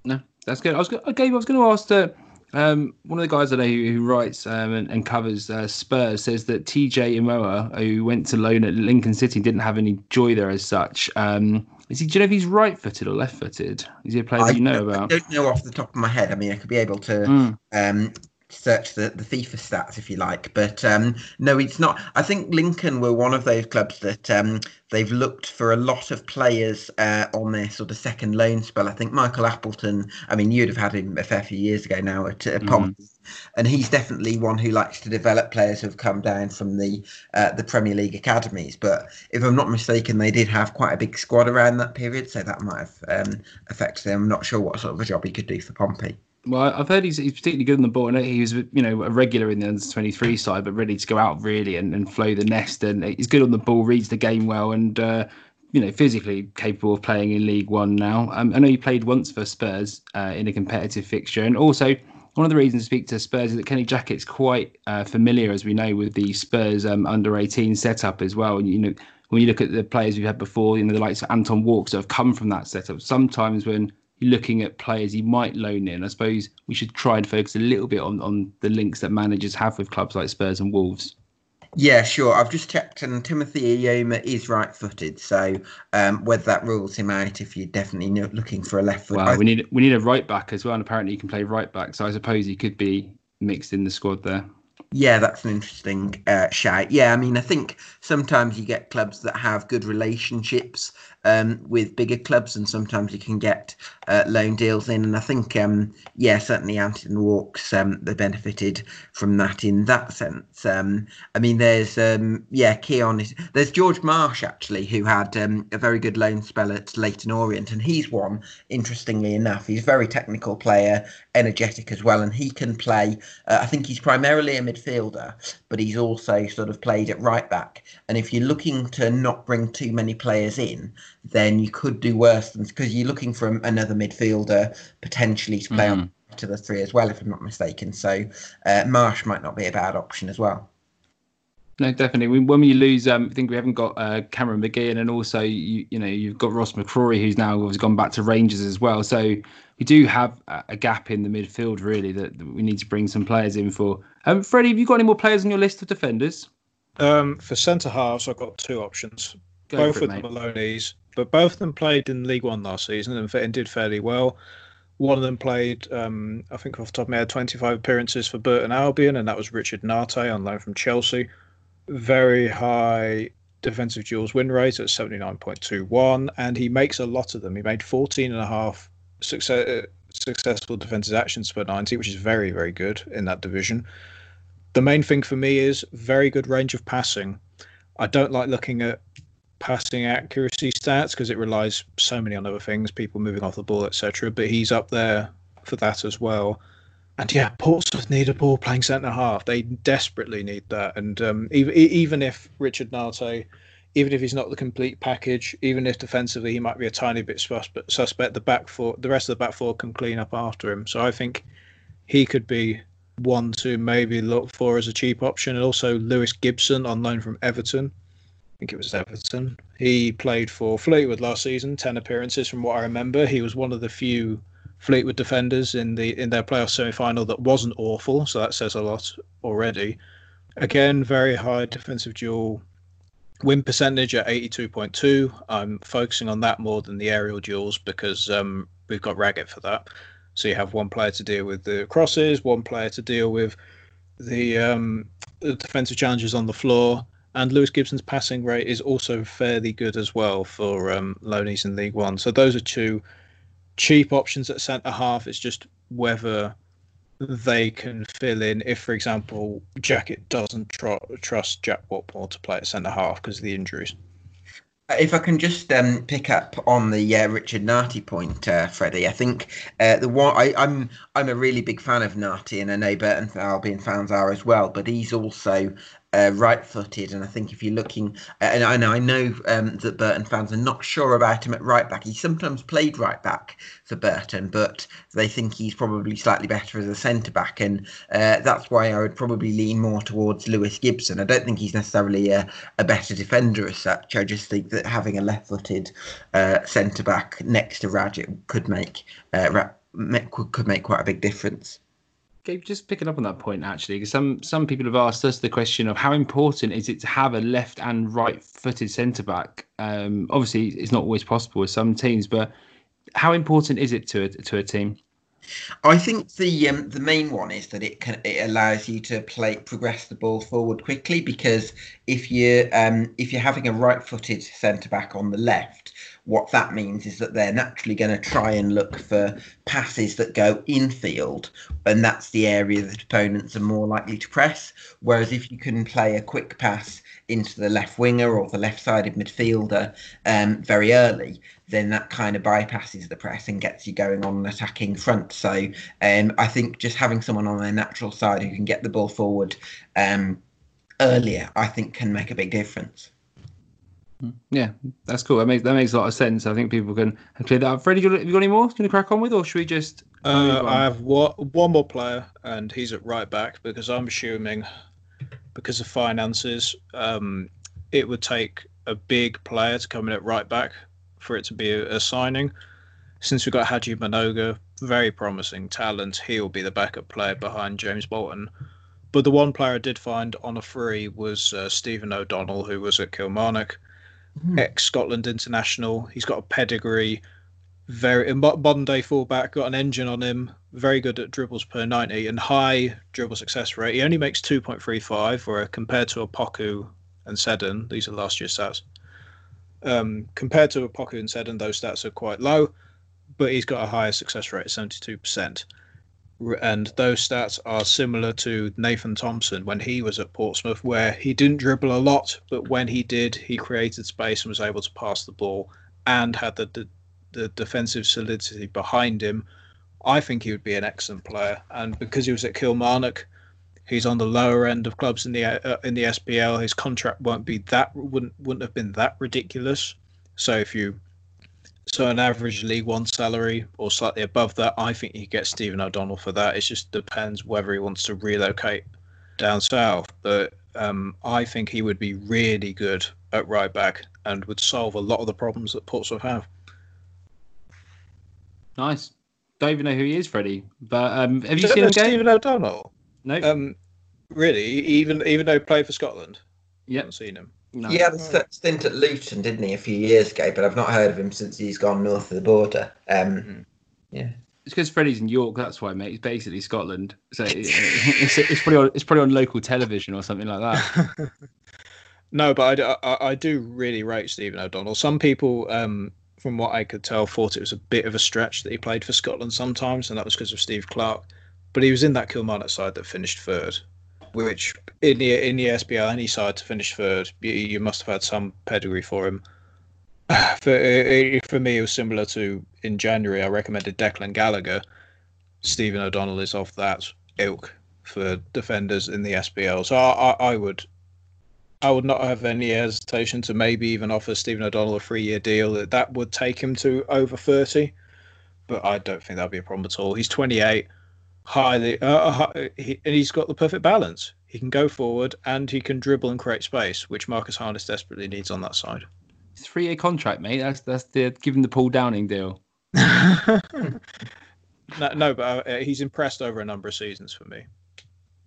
Speaker 1: No, that's good. I was Gabe, I was going to ask uh, um, one of the guys I know who, who writes um, and, and, covers uh, Spurs says that TJ Eyoma, who went to loan at Lincoln City, didn't have any joy there as such. Um, is he? Do you know if he's right-footed or left-footed? Is he a player I, that you know about?
Speaker 3: I don't know off the top of my head. I mean, I could be able to mm. um, search the, the FIFA stats if you like. But um, no, it's not. I think Lincoln were one of those clubs that um, they've looked for a lot of players uh, on their sort of second loan spell. I think Michael Appleton, I mean, you'd have had him a fair few years ago now at uh, mm and he's definitely one who likes to develop players who've come down from the uh, the Premier League academies. But if I'm not mistaken, they did have quite a big squad around that period, so that might have um, affected them. I'm not sure what sort of a job he could do for Pompey.
Speaker 1: Well, I've heard he's, he's particularly good on the ball. and he was, you know, a regular in the under twenty three side, but ready to go out really and, and flow the nest. And he's good on the ball, reads the game well, and uh, you know, physically capable of playing in League One now. Um, I know he played once for Spurs uh, in a competitive fixture, and also one of the reasons to speak to Spurs is that Kenny Jackett's quite uh, familiar, as we know, with the Spurs um, under 18 setup as well. And, you know, when you look at the players we've had before, you know, the likes of Anton Walkes that have come from that setup, sometimes when you're looking at players you might loan in, I suppose we should try and focus a little bit on, on the links that managers have with clubs like Spurs and Wolves.
Speaker 3: Yeah, sure. I've just checked, and Timothy Eyoma is right-footed. So um, whether that rules him out, if you're definitely looking for a left foot,
Speaker 1: well, we need we need a right back as well, and apparently he can play right back. So I suppose he could be mixed in the squad there.
Speaker 3: Yeah, that's an interesting uh, shout. Yeah, I mean, I think sometimes you get clubs that have good relationships um, with bigger clubs, and sometimes you can get uh, loan deals in. And I think, um, yeah, certainly Anton Walkes, um, they benefited from that in that sense. Um, I mean, there's, um, yeah, Keon, is, there's George Marsh actually, who had um, a very good loan spell at Leyton Orient, and he's one, interestingly enough. He's a very technical player, energetic as well, and he can play. Uh, I think he's primarily a midfielder, but he's also sort of played at right back. And if you're looking to not bring too many players in, then you could do worse than because you're looking for another midfielder potentially to play mm. on to the three as well, if I'm not mistaken. So uh, Marsh might not be a bad option as well.
Speaker 1: No, definitely. When we lose, um, I think we haven't got uh, Cameron McGee, and also you, you know you've got Ross McCrorie, who's now has gone back to Rangers as well. So we do have a gap in the midfield really that, that we need to bring some players in for. Um, Freddie, have you got any more players on your list of defenders?
Speaker 2: Um, for centre halves, I've got two options. Go both with Maloney's but both of them played in League One last season and did fairly well. One of them played, um, I think off the top of my head, 25 appearances for Burton Albion, and that was Richard Nartey on loan from Chelsea. Very high defensive duels win rate at 79.21, and he makes a lot of them. He made 14 and a half success, uh, successful defensive actions per 90, which is very, very good in that division. The main thing for me is very good range of passing. I don't like looking at passing accuracy stats because it relies so many on other things, people moving off the ball, etc. But he's up there for that as well. And yeah, Portsmouth need a ball playing centre half. They desperately need that. And um, even even if Richard Nartey, even if he's not the complete package, even if defensively he might be a tiny bit suspect, suspect the back four, the rest of the back four can clean up after him. So I think he could be one to maybe look for as a cheap option. And also Lewis Gibson on loan from Everton think it was Everton. He played for Fleetwood last season, ten appearances from what I remember. He was one of the few Fleetwood defenders in the in their playoff semi final that wasn't awful, so that says a lot already. Again, very high defensive duel win percentage at 82.2. I'm focusing on that more than the aerial duels because um, we've got Raggett for that. So you have one player to deal with the crosses, one player to deal with the, um, the defensive challenges on the floor, and Lewis Gibson's passing rate is also fairly good as well for um, loanies in League One. So those are two cheap options at centre half. It's just whether they can fill in if, for example, Jackett doesn't tr- trust Jack Whatmough to play at centre half because of the injuries.
Speaker 3: If I can just um, pick up on the uh, Richard Nartey point, uh, Freddie, I think uh, the one I, am I'm, I'm a really big fan of Nartey, and I know Burton Albion fans are as well. But he's also uh, right-footed, and I think if you're looking, uh, and I know I know um, that Burton fans are not sure about him at right back. He sometimes played right back for Burton, but they think he's probably slightly better as a centre back, and uh, that's why I would probably lean more towards Lewis Gibson. I don't think he's necessarily a, a better defender as such. I just think that having a left-footed uh, centre back next to Raggett could make, uh, could make quite a big difference.
Speaker 1: Gabe, just picking up on that point actually, because some some people have asked us the question of how important is it to have a left and right-footed centre back. Um, obviously, it's not always possible with some teams, but how important is it to a, to a team?
Speaker 3: I think the um, the main one is that it can it allows you to play progress the ball forward quickly because if you um, if you're having a right-footed centre back on the left, what that means is that they're naturally going to try and look for passes that go infield, and that's the area that opponents are more likely to press. Whereas if you can play a quick pass into the left winger or the left sided midfielder um, very early, then that kind of bypasses the press and gets you going on an attacking front. So um, I think just having someone on their natural side who can get the ball forward um, earlier, I think can make a big difference.
Speaker 1: Yeah, that's cool. That makes that makes a lot of sense. I think people can clear that up. Freddie, have you got any more? Do you want to crack on with, or should we just?
Speaker 2: Uh, I have one, one more player, and he's at right back because I'm assuming, because of finances, um, it would take a big player to come in at right back for it to be a, a signing. Since we've got Haji Mnoga, very promising talent, he'll be the backup player behind James Bolton. But the one player I did find on a free was uh, Stephen O'Donnell, who was at Kilmarnock mm. ex Scotland international. He's got a pedigree, very modern day fullback, got an engine on him. very good at dribbles per 90 and high dribble success rate. He only makes 2.35, where compared to Opoku and Seddon, these are last year's stats. Um, compared to Opoku and Seddon, those stats are quite low, but he's got a higher success rate, 72%. And those stats are similar to Nathan Thompson when he was at Portsmouth, where he didn't dribble a lot, but when he did, he created space and was able to pass the ball and had the, the, the defensive solidity behind him I think he would be an excellent player. And because he was at Kilmarnock, he's on the lower end of clubs in the uh, in the SPL. His contract won't be that wouldn't wouldn't have been that ridiculous. So if you so an average League One salary or slightly above that, I think you get Stephen O'Donnell for that. It just depends whether he wants to relocate down south. But um, I think he would be really good at right back and would solve a lot of the problems that Portsmouth have.
Speaker 1: Nice don't even know who he is, Freddie. But um, have you seen him
Speaker 2: Stephen O'Donnell?
Speaker 1: No.
Speaker 2: Um, really, even even though he played for Scotland.
Speaker 1: Yeah,
Speaker 2: haven't seen him.
Speaker 3: No. He had a stint at Luton, didn't he, a few years ago? But I've not heard of him since he's gone north of the border. Um, mm-hmm. Yeah.
Speaker 1: It's because Freddie's in York. That's why, mate. He's basically Scotland, so it's, it's probably on, it's probably on local television or something like that.
Speaker 2: no, but I, I, I, do really rate Stephen O'Donnell. Some people um, from what I could tell, thought it was a bit of a stretch that he played for Scotland sometimes, and that was because of Steve Clarke. But he was in that Kilmarnock side that finished third, which in the in the SPL, any side to finish third, you, you must have had some pedigree for him. For for me, it was similar to in January. I recommended Declan Gallagher. Stephen O'Donnell is of that ilk for defenders in the SPL. So I, I, I would I would not have any hesitation to maybe even offer Stephen O'Donnell a three year deal. That that would take him to over thirty, but I don't think that'd be a problem at all. He's twenty eight, highly, uh, uh he, and he's got the perfect balance. He can go forward and he can dribble and create space, which Marcus Harness desperately needs on that side.
Speaker 1: Three year contract, mate. That's that's the giving the Paul Downing deal.
Speaker 2: no, no, but uh, he's impressed over a number of seasons for me.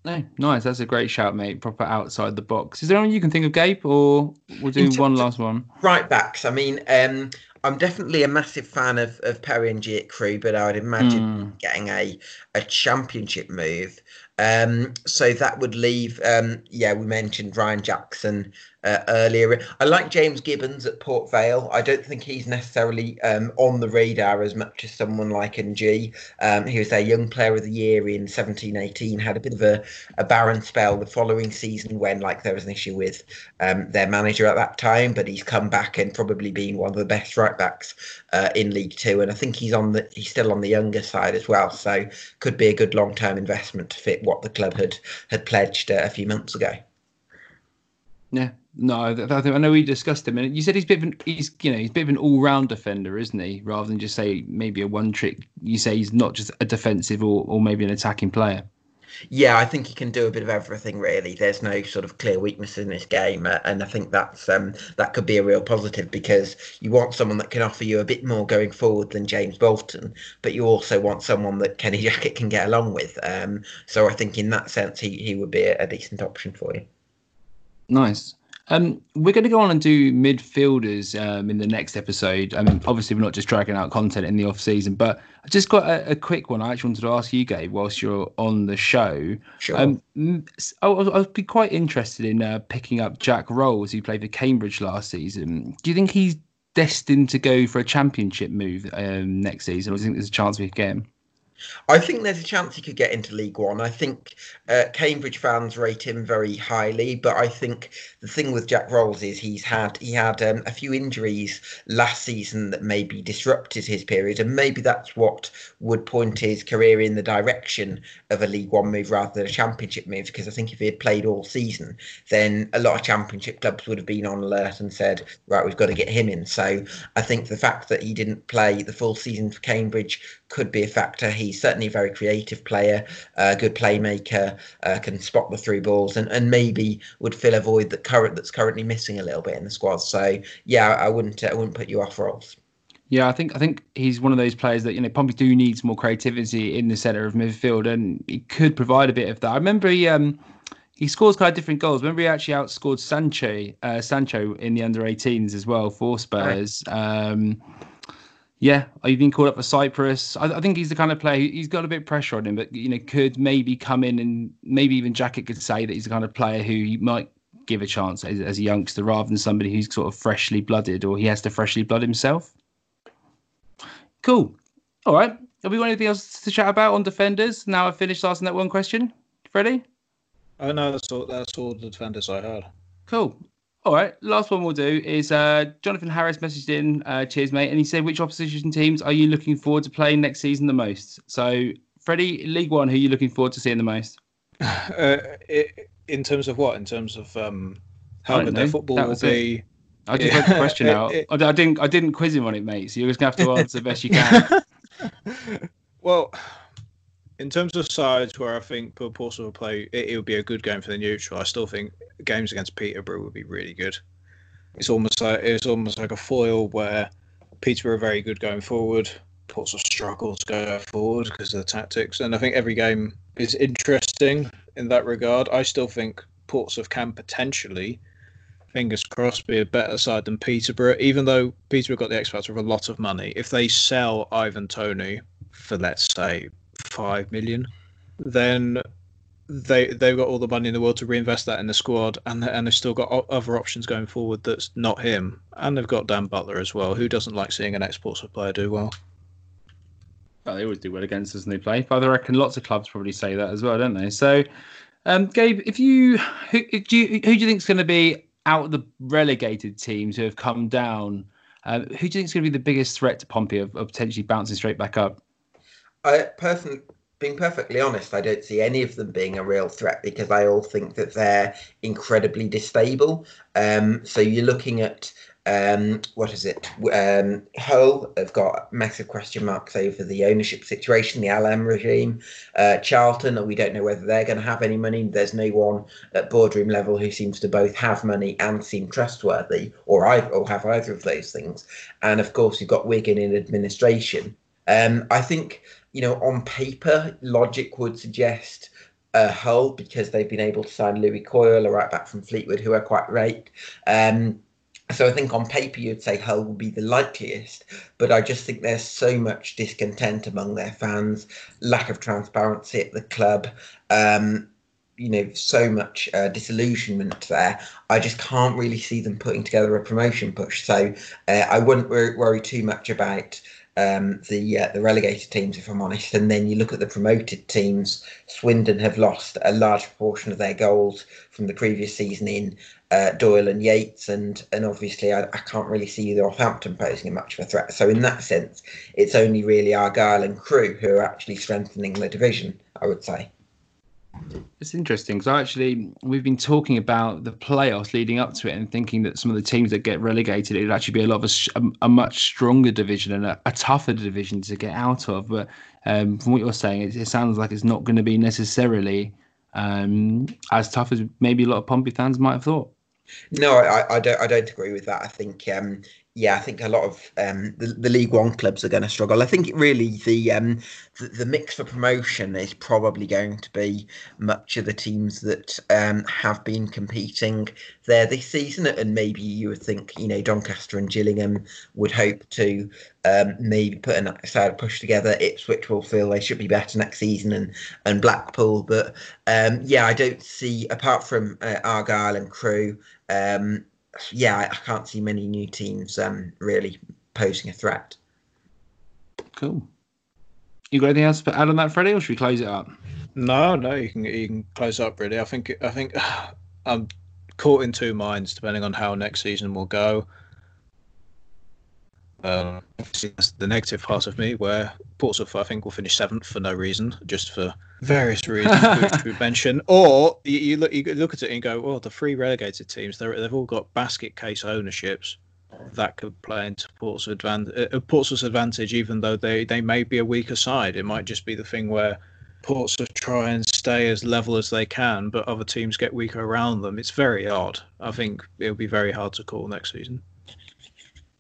Speaker 1: No, nice. That's a great shout, mate. Proper outside the box. Is there anyone you can think of, Gabe, or we'll do one last one?
Speaker 3: Right backs. I mean, um, I'm definitely a massive fan of of Perry and G Crewe, but I would imagine mm. getting a a championship move. Um, so that would leave, um, yeah, we mentioned Ryan Jackson uh, earlier. I like James Gibbons at Port Vale. I don't think he's necessarily um, on the radar as much as someone like Ng. Um, he was their Young Player of the Year in 17 18, had a bit of a, a barren spell the following season when like there was an issue with um, their manager at that time, but he's come back and probably been one of the best right backs uh, in League Two. And I think he's on the he's still on the younger side as well, so could be a good long term investment to fit what the club had had pledged uh, a few months ago.
Speaker 1: Yeah, no, I, I know we discussed him, and you said he's a bit of an, he's you know he's a bit of an all round defender, isn't he? Rather than just say maybe a one trick. You say he's not just a defensive or or maybe an attacking player.
Speaker 3: Yeah, I think he can do a bit of everything. Really, there's no sort of clear weakness in this game, uh, and I think that's um, that could be a real positive because you want someone that can offer you a bit more going forward than James Bolton, but you also want someone that Kenny Jackett can get along with. Um, so I think in that sense, he he would be a, a decent option for you.
Speaker 1: Nice. Um, we're going to go on and do midfielders um, in the next episode. I mean, obviously, we're not just dragging out content in the off season, but I just got a, a quick one. I actually wanted to ask you, Gabe, whilst you're on the show.
Speaker 3: Sure. Um,
Speaker 1: I, would be quite interested in uh, picking up Jack Roles, who played for Cambridge last season. Do you think he's destined to go for a championship move um, next season, or do you think there's a chance we could get him?
Speaker 3: I think there's a chance he could get into League One. I think uh, Cambridge fans rate him very highly, but I think the thing with Jack Roles is he's had he had um, a few injuries last season that maybe disrupted his period, and maybe that's what would point his career in the direction of a League One move rather than a Championship move. Because I think if he had played all season, then a lot of Championship clubs would have been on alert and said, right, we've got to get him in. So I think the fact that he didn't play the full season for Cambridge could be a factor. He's certainly a very creative player, a good playmaker, uh, can spot the through balls, and, and maybe would fill a void that current that's currently missing a little bit in the squad. So yeah, I wouldn't I wouldn't put you off Roles.
Speaker 1: Yeah, I think I think he's one of those players that you know Pompey do needs more creativity in the centre of midfield, and he could provide a bit of that. I remember he um he scores kind of different goals. Remember he actually outscored Sancho uh, Sancho in the under 18s as well for Spurs. Right. Um, Yeah, he's been called up for Cyprus. I, I, think he's the kind of player. He's got a bit of pressure on him, but you know, could maybe come in and maybe even Jackett could say that he's the kind of player who you might give a chance as, as a youngster rather than somebody who's sort of freshly blooded or he has to freshly blood himself. Cool. All right. Have we got anything else to chat about on defenders? Now I've finished asking that one question. Freddie?
Speaker 2: Oh no, that's all. That's all the defenders I had.
Speaker 1: Cool. All right. Last one we'll do is uh, Jonathan Harris messaged in. Uh, cheers, mate. And he said, "Which opposition teams are you looking forward to playing next season the most?" So, Freddie, League One, who are you looking forward to seeing the most?
Speaker 2: Uh, it, in terms of what? In terms of um, how good their football will be. It.
Speaker 1: I just read the question out. It, I didn't. I didn't quiz him on it, mate. So you're just gonna have to answer the best you can.
Speaker 2: well, in terms of sides where I think Portsmouth will play, it, it would be a good game for the neutral. I still think games against Peterborough would be really good. It's almost like it's almost like a foil where Peterborough are very good going forward. Portsmouth struggles go forward because of the tactics, and I think every game is interesting in that regard. I still think Portsmouth can potentially, fingers crossed, be a better side than Peterborough. Even though Peterborough got the X Factor of a lot of money, if they sell Ivan Toney for let's say five million, then they they've got all the money in the world to reinvest that in the squad, and and they've still got other options going forward that's not him, and they've got Dan Butler as well. Who doesn't like seeing an ex-Portsmouth player do well?
Speaker 1: Well, they always do well against us when they play, but I reckon lots of clubs probably say that as well, don't they? So, um, Gabe, if you who do you, who do you think is going to be out of the relegated teams who have come down? Uh, who do you think is going to be the biggest threat to Pompey of, of potentially bouncing straight back up?
Speaker 3: I being perfectly honest, I don't see any of them being a real threat because I all think that they're incredibly distable. Um, so you're looking at um, what is it? Um, Hull have got massive question marks over the ownership situation, the Allam regime. Uh, Charlton, we don't know whether they're going to have any money. There's no one at boardroom level who seems to both have money and seem trustworthy, or or have either of those things. And of course, you've got Wigan in administration. Um, I think you know, on paper, logic would suggest uh, Hull because they've been able to sign Lewie Coyle, a right back from Fleetwood, who are quite great. Um, so I think on paper you'd say Hull will be the likeliest, but I just think there's so much discontent among their fans, lack of transparency at the club, um, you know, so much uh, disillusionment there. I just can't really see them putting together a promotion push. So uh, I wouldn't worry too much about um, the uh, the relegated teams, if I'm honest. And then you look at the promoted teams. Swindon have lost a large proportion of their goals from the previous season in uh, Doyle and Yates, and and obviously I, I can't really see Northampton posing much of a threat. So in that sense, it's only really Argyle and Crewe who are actually strengthening the division. I would say.
Speaker 1: It's interesting because actually we've been talking about the playoffs leading up to it and thinking that some of the teams that get relegated it would actually be a lot of a, a much stronger division and a, a, tougher division to get out of. But um, from what you're saying, it, it, sounds like it's not going to be necessarily um, as tough as maybe a lot of Pompey fans might have thought.
Speaker 3: No, I, I don't. I don't agree with that. I think um, yeah, I think a lot of um, the, the League One clubs are going to struggle. I think really the, um, the, the mix for promotion is probably going to be much of the teams that um, have been competing there this season, and maybe you would think you know Doncaster and Gillingham would hope to um, maybe put a side push together. Ipswich will feel they should be better next season, and and Blackpool, but um, yeah, I don't see apart from uh, Argyle and Crewe. Um, yeah, I, can't see many new teams um, really posing a threat.
Speaker 1: Cool. You got anything else to add on that, Freddie, or should we close it up?
Speaker 2: No, no, you can you can close up. Really, I think I think I'm caught in two minds depending on how next season will go. Um, that's the negative part of me, where Portsmouth I think will finish seventh for no reason, just for various reasons which we mentioned. Or you, you, look you look at it and go, well, the three relegated teams they've all got basket case ownerships that could play into Portsmouth's advantage, uh, Portsmouth's advantage, even though they they may be a weaker side. It might just be the thing where Portsmouth try and stay as level as they can, but other teams get weaker around them. It's very odd. I think it'll be very hard to call next season.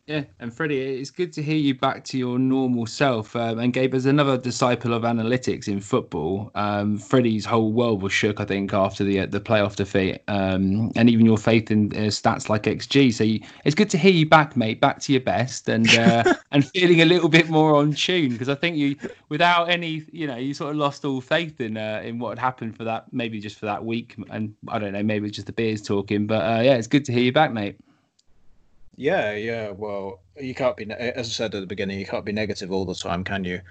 Speaker 1: Yeah, and Freddie, it's good to hear you back to your normal self. Um, and Gabe, as another disciple of analytics in football, um, Freddie's whole world was shook, I think, after the uh, the playoff defeat, um, and even your faith in uh, stats like XG. So you, it's good to hear you back, mate, back to your best, and uh, and feeling a little bit more on tune. Because I think you, without any, you know, you sort of lost all faith in uh, in what had happened for that, maybe just for that week, and I don't know, maybe it's just the beers talking. But uh, yeah, it's good to hear you back, mate.
Speaker 2: Yeah, yeah. Well, you can't be, as I said at the beginning, you can't be negative all the time, can you?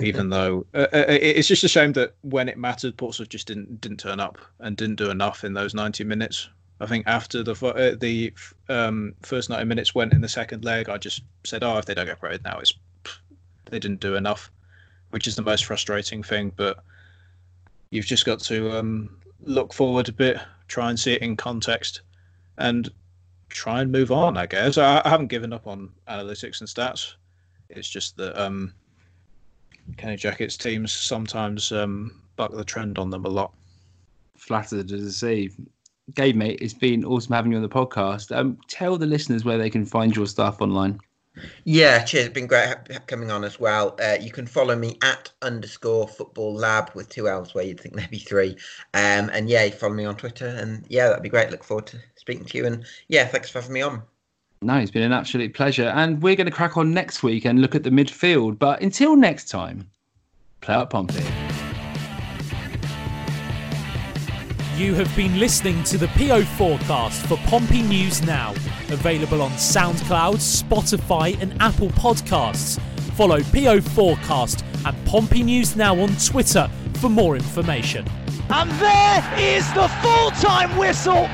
Speaker 2: Even though uh, uh it's just a shame that when it mattered, Portsmouth just didn't didn't turn up and didn't do enough in those ninety minutes. I think after the uh, the um, first ninety minutes went in the second leg, I just said, "Oh, if they don't get promoted now, it's they didn't do enough," which is the most frustrating thing. But you've just got to um, look forward a bit, try and see it in context, and try and move on. I guess I, I haven't given up on analytics and stats. It's just that um, Kenny Jackett's teams sometimes um, buck the trend on them a lot.
Speaker 1: Flattered to deceive. Gabe, mate, it's been awesome having you on the podcast. Um, tell the listeners where they can find your stuff online.
Speaker 3: Yeah, cheers. It's been great coming on as well. Uh, you can follow me at underscore football lab with two L's where you'd think there'd be three. Um, and yeah, follow me on Twitter. And yeah, that'd be great. Look forward to speaking to you. And yeah, thanks for having me on.
Speaker 1: No, it's been an absolute pleasure. And we're going to crack on next week and look at the midfield. But until next time, play up Pompey.
Speaker 4: You have been listening to the PO forecast for Pompey News Now, available on SoundCloud, Spotify, and Apple Podcasts. Follow PO Forecast and Pompey News Now on Twitter for more information.
Speaker 5: And there is the full time whistle